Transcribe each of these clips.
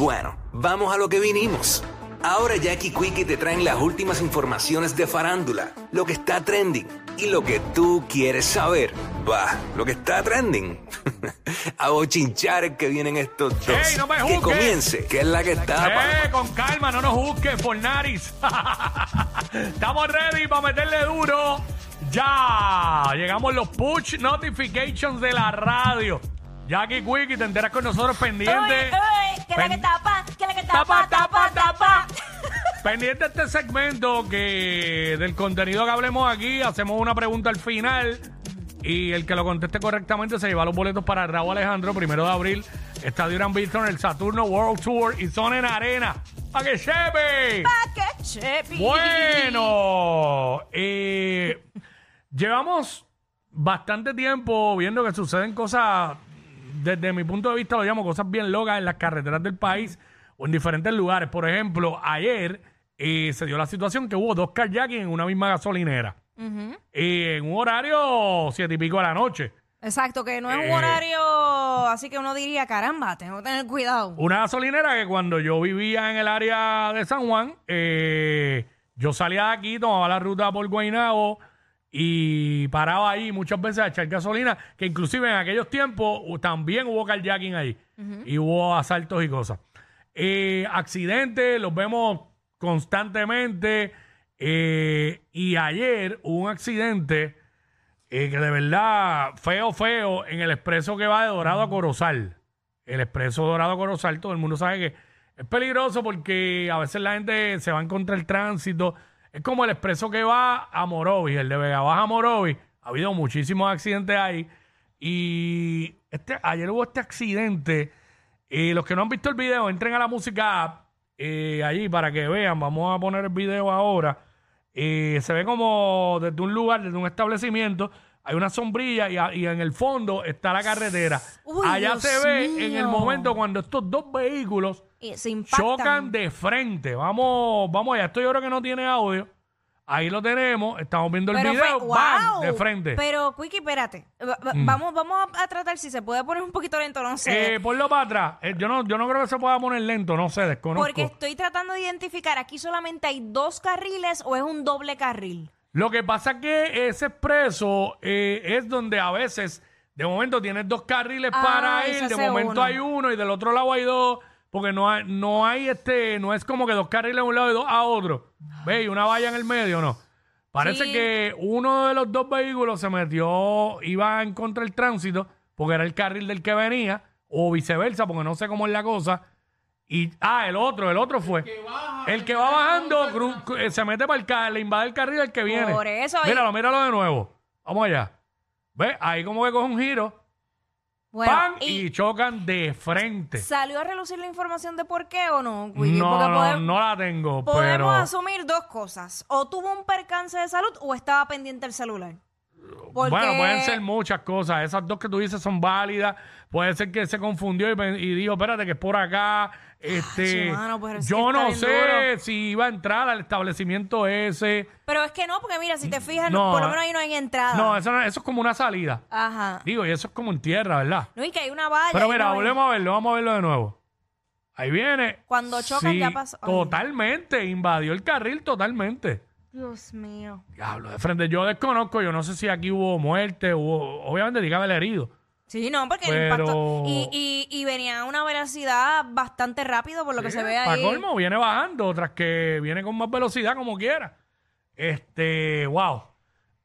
Bueno, vamos a lo que vinimos. Ahora Jackie Quickie te traen las últimas informaciones de farándula, lo que está trending y lo que tú quieres saber. Va, lo que está trending. a bochinchar que vienen estos dos. ¡Ey, no me que juzgues! comience, que es la que está. Eh, con calma, no nos busques por nariz. Estamos ready para meterle duro. Ya, llegamos los push notifications de la radio. Jackie Quickie, te enteras con nosotros pendiente. Uy, uy, que la que Pen- tapa, que la que Tapa, tapa, tapa, tapa. Pendiente este segmento que del contenido que hablemos aquí, hacemos una pregunta al final y el que lo conteste correctamente se lleva los boletos para Raúl Alejandro, primero de abril, Estadio Gran Víctor en el Saturno World Tour y son en arena. ¡Para que chepe! Pa' que chepi. Bueno, eh, llevamos bastante tiempo viendo que suceden cosas, desde mi punto de vista lo llamo cosas bien locas en las carreteras del país o en diferentes lugares. Por ejemplo, ayer eh, se dio la situación que hubo dos kayaking en una misma gasolinera. Y en un horario siete y pico de la noche. Exacto, que no es Eh. un horario así que uno diría, caramba, tengo que tener cuidado. Una gasolinera que cuando yo vivía en el área de San Juan, eh, yo salía de aquí, tomaba la ruta por Guaynabo y paraba ahí muchas veces a echar gasolina, que inclusive en aquellos tiempos también hubo carjacking ahí y hubo asaltos y cosas. Eh, accidentes los vemos constantemente eh, y ayer hubo un accidente eh, que de verdad, feo, feo, en el expreso que va de Dorado a Corozal. El expreso Dorado a Corozal, todo el mundo sabe que es peligroso porque a veces la gente se va en contra del tránsito. Es como el expreso que va a Morovis, el de Vega Baja a Morovis. Ha habido muchísimos accidentes ahí. Y este, ayer hubo este accidente. Y los que no han visto el video, entren a la música app, eh, allí para que vean. Vamos a poner el video ahora. Eh, se ve como desde un lugar, desde un establecimiento, hay una sombrilla y, a- y en el fondo está la carretera. Uy, Allá Dios se ve en el momento cuando estos dos vehículos Y se impactan. chocan de frente. Vamos, vamos allá. Esto yo creo que no tiene audio. Ahí lo tenemos. Estamos viendo el Pero video. fue, ¡bam! wow. de frente. Mm. Pero, Quickie, espérate. Va- va- Vamos, vamos a tratar si se puede poner un poquito lento, no sé. Eh, ponlo para atrás. Eh, yo, no, yo no creo que se pueda poner lento. No sé, desconozco. porque estoy tratando de identificar, ¿aquí solamente hay dos carriles o es un doble carril? Lo que pasa es que ese expreso eh, es donde a veces, de momento tienes dos carriles Ah, para y ir, de momento uno. hay uno y del otro lado hay dos, porque no hay, no hay este, no es como que dos carriles a un lado y dos a otro. ¿Ve? Y una valla en el medio, no. Parece Sí. que uno de los dos vehículos se metió, iba en contra del tránsito, porque era el carril del que venía, o viceversa, porque no sé cómo es la cosa. Y, ah, el otro, el otro fue. El que va bajando cru- cru- eh, se mete para el carril, le invade el carril al que viene. Por eso, y- Míralo, míralo de nuevo. Vamos allá. ¿Ves? Ahí como que coge un giro, Bueno, y, y, chocan de frente. ¿salió a relucir la información de por qué o no? No, Porque no, podemos- no la tengo, Podemos pero... asumir dos cosas. O tuvo un percance de salud o estaba pendiente el celular. Porque- Bueno, pueden ser muchas cosas. Esas dos que tú dices son válidas. Puede ser que se confundió y, dijo, espérate, que es por acá. Este, mano, pero es que yo no sé duro. si iba a entrar al establecimiento ese. Pero es que no, porque mira, si te fijas, No, por lo eh, menos ahí no hay entrada. No, eso, no- eso es como una salida. Ajá. Digo, y eso es como en tierra, ¿verdad? No, y que hay una valla. Pero mira, no hay- volvemos a verlo, vamos a verlo de nuevo. Ahí viene. Cuando chocan Sí, ya pasó. Ay. Totalmente, invadió el carril totalmente. Dios mío. Diablo, de frente, yo desconozco, yo no sé si aquí hubo muerte, hubo, obviamente diga haber herido. Sí, no, porque el impacto. Y, y, y venía a una velocidad bastante rápido por lo que se ve Para ahí. colmo, viene bajando, tras que viene con más velocidad como quiera. Este, wow.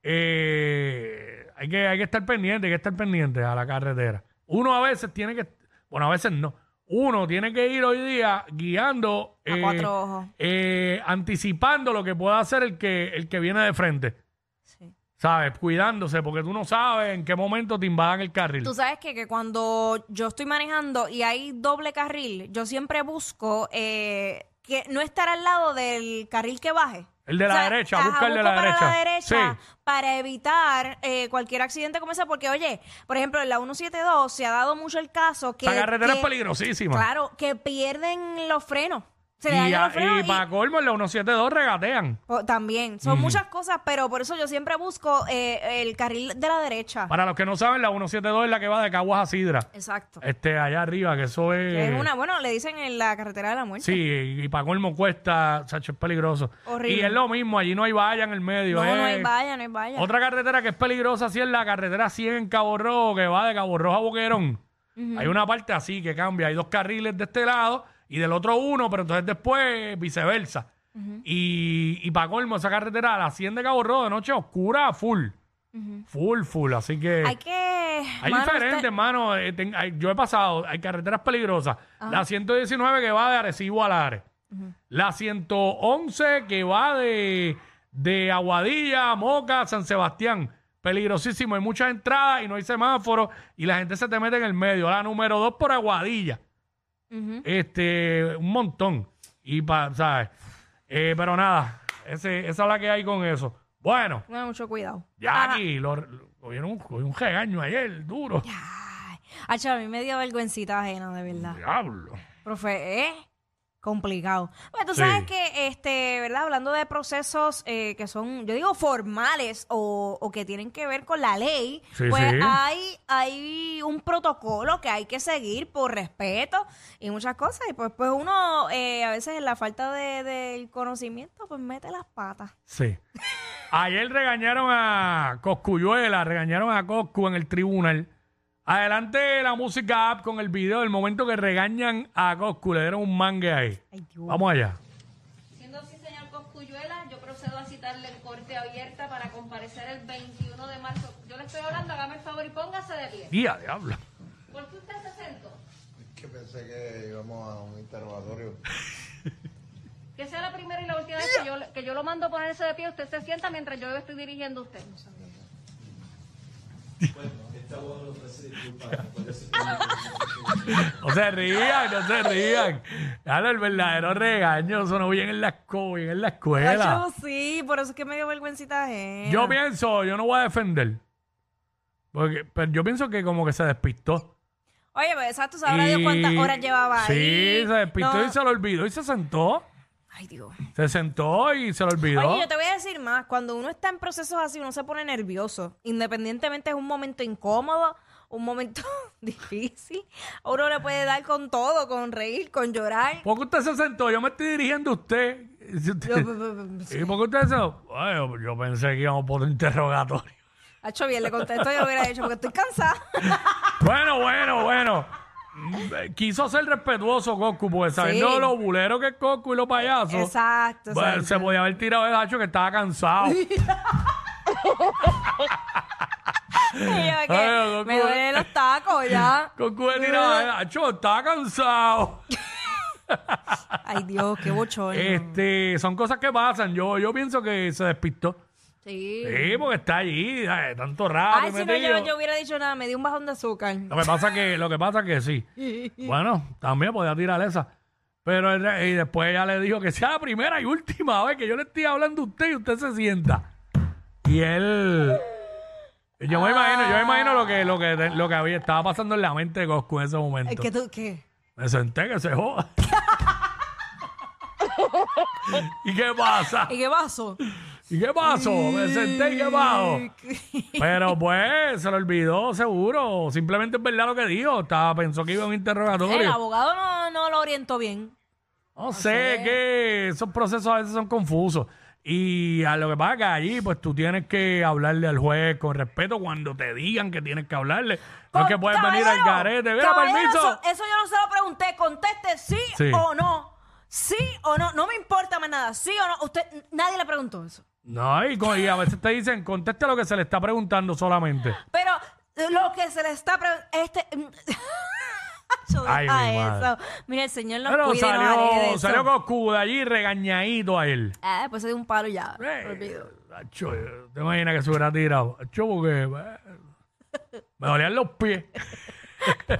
Eh, hay, que, hay que estar pendiente, hay que estar pendiente a la carretera. Uno a veces tiene que, bueno, a veces no. Uno tiene que ir hoy día guiando, A cuatro ojos. eh, anticipando lo que pueda hacer el que, el que viene de frente. Sí. ¿Sabes? Cuidándose, porque tú no sabes en qué momento te invadan el carril. Tú sabes que, que cuando yo estoy manejando y hay doble carril, yo siempre busco eh, que no estar al lado del carril que baje. El de la derecha, busca el de la para derecha. la derecha Sí. para evitar eh, cualquier accidente como ese, porque oye, por ejemplo, en la 172 se ha dado mucho el caso que... Esta carretera que- es peligrosísima. Claro, que pierden los frenos. Se le y, dañan los a- frenos y y- para colmo, en la 172 regatean. O- también. Son muchas cosas, pero por eso yo siempre busco eh, el carril de la derecha. Para los que no saben, la 172 es la que va de Caguas a Sidra. Exacto. Este, allá arriba, que eso es. Que es una, bueno, le dicen en la carretera de la muerte. Sí, y para colmo cuesta, chacho, es peligroso. Horrible. Y es lo mismo, allí no hay valla en el medio. No, no es- hay valla, no hay valla. Otra carretera que es peligrosa, sí, es la carretera 100 en Cabo Rojo, que va de Cabo Rojo a Boquerón. Hay una parte así que cambia. Hay dos carriles de este lado y del otro uno, pero entonces después viceversa. Y, y para colmo, esa carretera, la 100 de Cabo Rojo, de noche oscura, full. Full, full. Así que Hay que... hay mano, diferentes, usted- hermano. Eh, ten- hay- yo he pasado, hay carreteras peligrosas. La 119 que va de Arecibo a Lares. La 111 que va de, de Aguadilla, Moca, San Sebastián. Peligrosísimo. Hay muchas entradas y no hay semáforos y la gente se te mete en el medio. La número 2 por Aguadilla. Ujú. Este, un montón. Y pa, ¿sabes? Eh, pero nada, ese, esa es la que hay con eso. Bueno, Tenga mucho cuidado. aquí lo, lo- cogieron un, un regaño ayer, duro. Ay, acho, a mí me dio vergüencita ajena, de verdad. Diablo. Profe, ¿eh? Complicado. Bueno, tú Sí. sabes que, este, ¿verdad? Hablando de procesos eh, que son, yo digo, formales o, o que tienen que ver con la ley, Sí, pues sí. hay, hay un protocolo que hay que seguir por respeto y muchas cosas. Y pues, pues uno, eh, a veces en la falta de, del conocimiento, pues mete las patas. Sí. Ayer regañaron a Coscuyuela, regañaron a Coscu en el tribunal. Adelante la música app con el video del momento que regañan a Coscu. Le dieron un mangue ahí. Ay, Dios. Vamos allá. Siendo así, señor Coscuyuela, yo procedo a citarle en corte abierta para comparecer el 21 de marzo. Yo le estoy hablando, hágame el favor y póngase de pie. Día, diablo. ¿Por qué usted se sentó? que pensé que íbamos a un interrogatorio. Que sea la primera y la última vez que yo, que yo lo mando a ponerse de pie, usted se sienta mientras yo estoy dirigiendo a usted. No se rían, no se rían. Claro, el verdadero regaño, eso no viene en la, esco- en la escuela. Acho, sí, por eso es que me dio vergüencita ajena. Yo pienso, yo no voy a defender. Porque, pero yo pienso que como que se despistó. Oye, pues exacto, sabrá Dios cuántas horas llevaba ahí. Sí, se despistó No. y se lo olvidó y se sentó. Ay, Dios. Se sentó y se lo olvidó. Oye, yo te voy a decir más. Cuando uno está en procesos así, uno se pone nervioso. Independientemente es un momento incómodo, un momento difícil. A uno le puede dar con todo, con reír, con llorar. ¿Por qué usted se sentó? Yo me estoy dirigiendo a usted. Si usted- ¿Y por qué usted se sentó? Ay, yo, yo pensé que íbamos por un interrogatorio. Hacho bien, le contesto, yo lo hubiera hecho porque estoy cansada. Bueno, bueno, bueno. Mm, Quiso ser respetuoso, Coscu, porque sabiendo Sí. lo bulero que es Coscu y los payasos. exacto. Exacto. se podía haber tirado de hacho que estaba cansado. Y yo, que Ay, Goku. me duelen los tacos ya. Coscu se tiraba de hacho, estaba cansado. Ay, Dios, qué bochorno. Este, son cosas que pasan. Yo, yo pienso que se despistó. Sí. Sí, porque está allí, ay, tanto rato. Ay, si no, metido. yo, yo hubiera dicho nada, me dio un bajón de azúcar. Lo que pasa que, lo que pasa que sí. Bueno, también podía tirar esa. Pero él- y después ella le dijo que sea la primera y última vez que yo le estoy hablando a usted y usted se sienta. Y él. Yo me imagino, yo me imagino lo que, lo que, lo que había, estaba pasando en la mente de Coscu en ese momento. Ay, ¿Qué tú, qué? Me senté que se joda. ¿Y qué pasa? ¿Y qué pasó? ¿Y qué pasó? Me senté y qué pasó. Pero pues se lo olvidó seguro. Simplemente es verdad lo que dijo. Estaba, pensó que iba a un El interrogatorio. abogado no, no lo orientó bien. No sé, que esos procesos a veces son confusos. Y a lo que pasa es que allí, pues tú tienes que hablarle al juez con respeto cuando te digan que tienes que hablarle. No es que puedes venir al Caballero, garete. Mira, caballero, permiso. Eso, eso yo no se lo pregunté. Conteste sí, Sí. o no. Sí o no. No me importa más nada. Sí o no. Usted, nadie le preguntó eso. No, y, con- y a veces te dicen, conteste lo que se le está preguntando solamente. Pero eh, lo que se le está preguntando. Este. Yo, Ay, deja mi madre. eso. Mira, el señor nos Pero cuida y nos aleje de salió, eso. salió Coscu de allí regañadito a él. Ah, pues se dio un palo ya. Eh, Olvido. acho, ¿Te imaginas que se hubiera tirado? Acho, porque eh, me dolían los pies.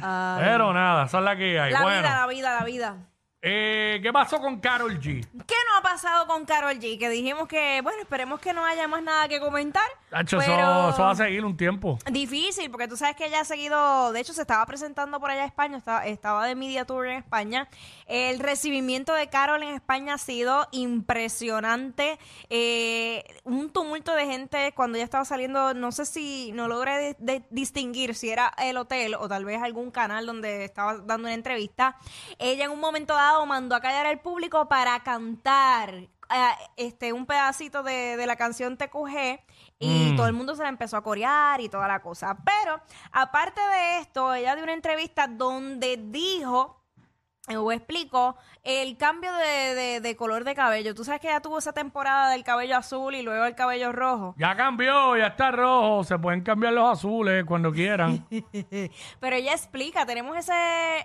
Pero nada, esa es la que hay. La bueno, vida, la vida, la vida. Eh, ¿Qué pasó con Carol G? ¿Qué no ha pasado con Carol G? Que dijimos que, bueno, esperemos que no haya más nada que comentar. Tacho, eso, pero eso va a seguir un tiempo. Difícil, porque tú sabes que ella ha seguido, de hecho se estaba presentando por allá en España, estaba, estaba de media tour en España. El recibimiento de Carol en España ha sido impresionante. Eh, un tumulto de gente cuando ella estaba saliendo, no sé si no logré de- de distinguir si era el hotel o tal vez algún canal donde estaba dando una entrevista. Ella en un momento dado mandó a callar al público para cantar eh, este un pedacito de, de la canción TQG y Mm. todo el mundo se la empezó a corear y toda la cosa. Pero aparte de esto, ella dio una entrevista donde dijo o explicó el cambio de, de- de color de cabello. Tú sabes que ella tuvo esa temporada del cabello azul y luego el cabello rojo. Ya cambió, ya está rojo. Se pueden cambiar los azules cuando quieran. Pero ella explica, tenemos ese,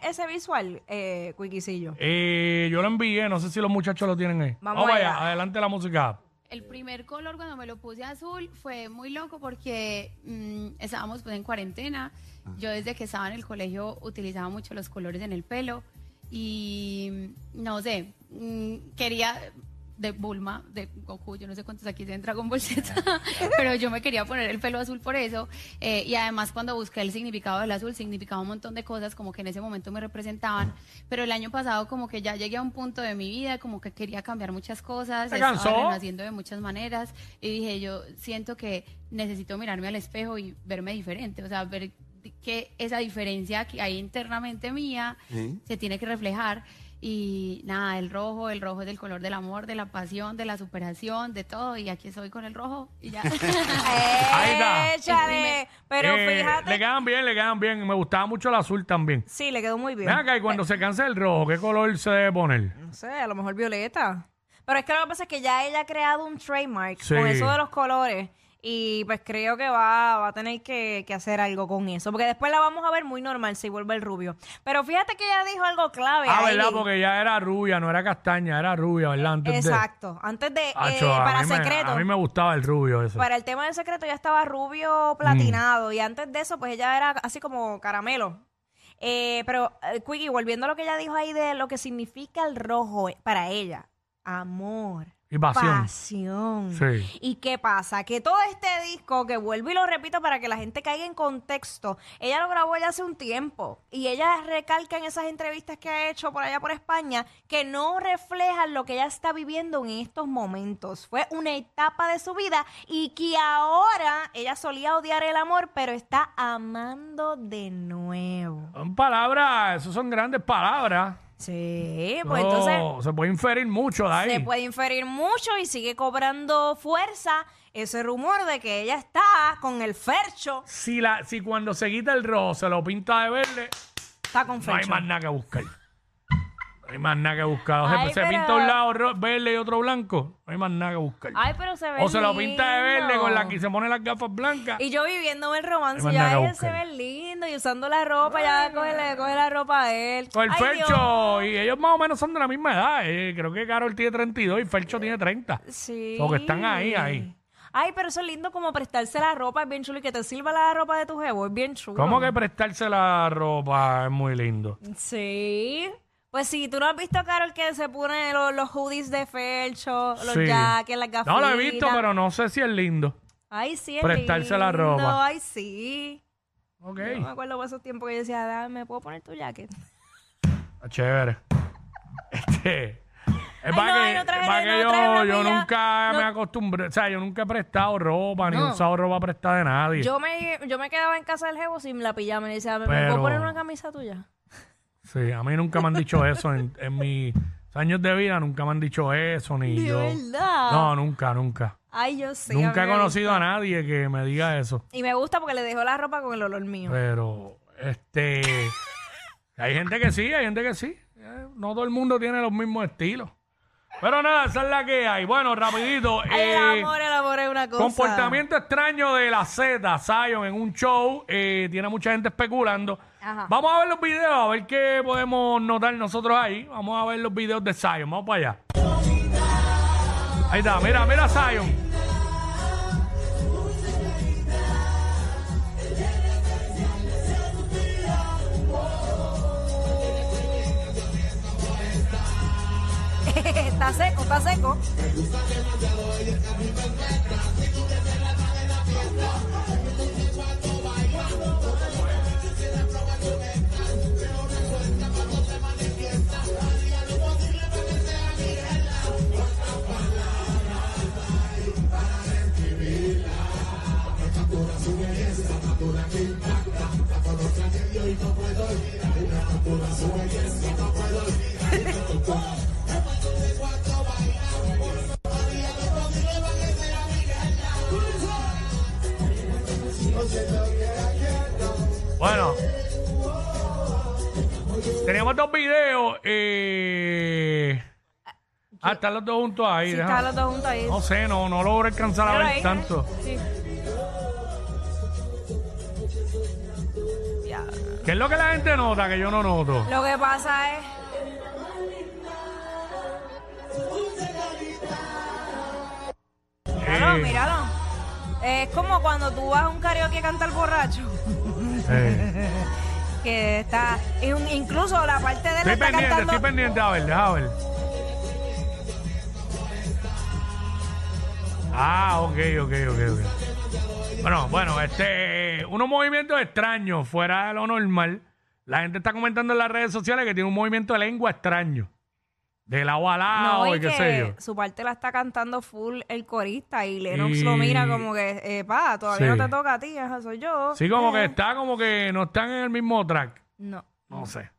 ese visual, eh, Cuiquicillo. Eh, yo lo envié, no sé si los muchachos lo tienen ahí. Vamos vaya, allá. adelante la música. El primer color cuando me lo puse azul fue muy loco porque mm, estábamos pues en cuarentena. Yo desde que estaba en el colegio utilizaba mucho los colores en el pelo y no sé, mm, quería de Bulma, de Goku, yo no sé cuántos aquí en Dragon Ball Z, pero yo me quería poner el pelo azul por eso. eh, y además cuando busqué el significado del azul, significaba un montón de cosas como que en ese momento me representaban. Pero el año pasado como que ya llegué a un punto de mi vida, como que quería cambiar muchas cosas. ¿Te estaba renaciendo de muchas maneras. Y dije, yo siento que necesito mirarme al espejo y verme diferente. O sea, ver que esa diferencia que hay internamente mía se tiene que reflejar. Y nada, el rojo, el rojo es del color del amor, de la pasión, de la superación, de todo. Y aquí estoy con el rojo y ya. Ahí está. Échale. Pero Eh, fíjate. Le quedan bien, le quedan bien. Me gustaba mucho el azul también. Sí, le quedó muy bien. Ven acá, y cuando se canse el rojo, ¿qué color se debe poner? No sé, a lo mejor violeta. Pero es que lo que pasa es que ya ella ha creado un trademark Sí. con eso de los colores. Y pues creo que va, va a tener que, que hacer algo con eso. Porque después la vamos a ver muy normal si vuelve el rubio. Pero fíjate que ella dijo algo clave. Ah, ahí. ¿verdad? Porque ya era rubia, no era castaña, era rubia, ¿verdad? Antes de- Exacto. Antes de. eh, Acho, para me- secreto. a mí me gustaba el rubio ese. Para el tema del secreto ya estaba rubio Mm. platinado. Y antes de eso, pues ella era así como caramelo. Eh, pero, eh, Quickie, volviendo a lo que ella dijo ahí de lo que significa el rojo para ella. Amor. Y pasión. Pasión. Sí. ¿Y qué pasa? Que todo este disco, que vuelvo y lo repito para que la gente caiga en contexto, ella lo grabó ya hace un tiempo. Y ella recalca en esas entrevistas que ha hecho por allá por España que no reflejan lo que ella está viviendo en estos momentos. Fue una etapa de su vida y que ahora ella solía odiar el amor, pero está amando de nuevo. Son palabras, eso son grandes palabras. Sí, pues No, entonces se puede inferir mucho de ahí. se puede inferir mucho y sigue cobrando fuerza ese rumor de que ella está con el Fercho. Si, la, si cuando se quita el rojo se lo pinta de verde, Está con no hay Fercho. más nada que buscar. No hay más nada que buscar. O sea, Ay, se pero- pinta un lado ro- verde y otro blanco, no hay más nada que buscar. Ay, pero se ve o se lo pinta de verde lindo. con la que se pone las gafas blancas. Y yo viviéndome el romance, Hay más ya que ella se buscar. ve lindo y usando la ropa, ya coge, le coge la ropa a él. Con el Ay, Fercho, Dios. y ellos más o menos son de la misma edad. eh. Creo que Carol tiene 32 y Fercho tiene 30. Sí. Porque están ahí, ahí. Ay, pero eso es lindo como prestarse la ropa, es bien chulo. Y que te sirva la ropa de tu jevo, es bien chulo. ¿Cómo que prestarse la ropa es muy lindo? Sí. Pues si tú no has visto Carol que se pone los, los hoodies de Fercho, los Sí. jackets, las gafitas. No lo he visto, pero no sé si es lindo. Ay, sí, es prestarse la lindo. ropa. Ay, sí. Ok. Yo me acuerdo por esos tiempos que yo decía, "Dame, ¿me puedo poner tu jacket? Ah, Chévere. Este. Es Ay, para no, que, ay, no traje- es para que yo, una yo pilla. nunca No. me acostumbré. O sea, yo nunca he prestado ropa, ni he No. usado ropa prestada de nadie. Yo me, yo me quedaba en casa del jevo sin la pijama y decía, ¿me Pero- puedo poner una camisa tuya? Sí, a mí nunca me han dicho eso. En, en mis años de vida nunca me han dicho eso, ni De yo. verdad. No, nunca, nunca. Ay, yo sé. nunca he conocido a nadie que me diga eso. Y me gusta porque le dejó la ropa con el olor mío. Pero, este. hay gente que sí, hay gente que sí. Eh, No todo el mundo tiene los mismos estilos. Pero nada, esa es la que hay. Bueno, rapidito. Eh, amor, el una cosa. Comportamiento extraño de la Z, Zion, en un show. eh, tiene mucha gente especulando. Ajá. Vamos a ver los videos, a ver qué podemos notar nosotros ahí. Vamos a ver los videos de Zion. Vamos para allá. Ahí está, mira, mira Zion. Está seco, está seco. Ah, están los dos juntos ahí. Sí, déjame- están los dos juntos ahí. No sé, no, no logro alcanzar a ver ahí, tanto. Sí. Ya. ¿Qué es lo que la gente nota que yo no noto? Lo que pasa es. Míralo, Eh, míralo. Es como cuando tú vas a un karaoke a cantar borracho. eh. Que está. un- incluso la parte de él Estoy está pendiente, cantando. estoy pendiente. A ver, deja ver. Ah, ok, ok, ok, ok. Bueno, bueno, este, unos movimientos extraños fuera de lo normal. La gente está comentando en las redes sociales que tiene un movimiento de lengua extraño. De lado a lado No, y y qué sé yo. su parte la está cantando full el corista y Lennox Y- lo mira como que, eh, pa, todavía Sí. no te toca a ti, esa soy yo. Sí, como que Eh. está como que no están en el mismo track. No. No sé.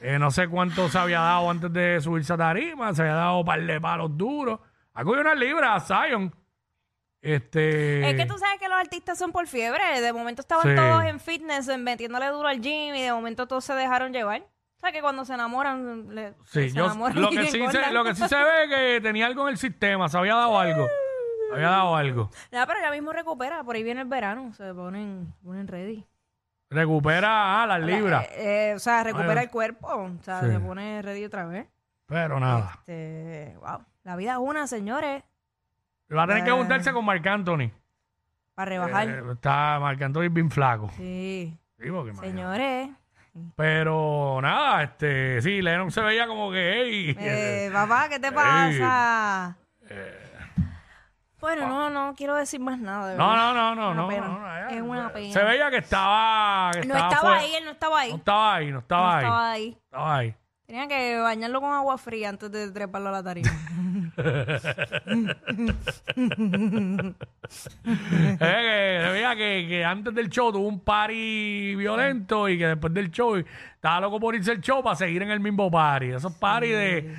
Eh, no sé cuánto se había dado antes de subirse a tarima. Se había dado un par de palos duros. Ha cogido unas libras a Zion. Este. Es que tú sabes que los artistas son por fiebre. De momento estaban Sí. todos en fitness, en metiéndole duro al gym y de momento todos se dejaron llevar. O sea que cuando se enamoran, le- Sí, se yo, enamoran lo, que sí se, engordan. lo que sí se ve es que tenía algo en el sistema. Se había dado algo. Se había dado algo. Ya, pero ya mismo recupera. Por ahí viene el verano. Se ponen, ponen ready. Recupera ah, las libras. Eh, eh, o sea, recupera Ay. el cuerpo. O sea, Sí. se pone ready otra vez. Pero nada. Este, wow. La vida es una, señores. Va a tener que Eh. juntarse con Marc Anthony. Para rebajar. Eh, está Marc Anthony bien flaco. sí. Sí, porque imagínate. Señores. Pero nada, este, sí, Lennox se veía como que, hey, Eh, papá, ¿qué te pasa? Bueno, no, no quiero decir más nada. de No, verdad. no, no, no, no, pena. no, no, ya. Es una pena. Se veía que estaba. que No estaba fuera- ahí, él no estaba ahí. No estaba ahí, no estaba No ahí. estaba ahí. Estaba ahí. Tenía que bañarlo con agua fría antes de treparlo a la tarima. Eh, que veía que, que antes del show tuvo un party violento y que después del show estaba loco por irse el show para seguir en el mismo party. Esos party de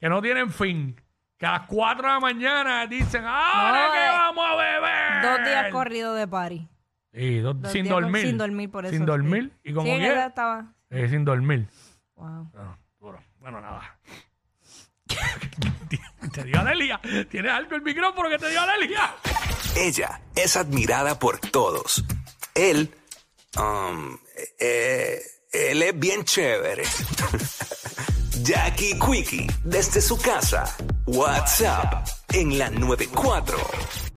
que no tienen fin. Que a las 4 de la mañana dicen, ¡ahora No, que eh, vamos a beber! Dos días corridos de party. Sí, dos- Dos sin días con- dormir. Sin dormir, por eso. Sin sí. dormir. Y como sí, en quiera, esa estaba. eh, sin dormir. Wow. Ah, duro. Bueno, nada. te dio alergia. ¿Tienes algo el micrófono que te dio alergia? Ella es admirada por todos. Él, um, eh, él es bien chévere. Jackie Quickie, desde su casa. WhatsApp en la 94.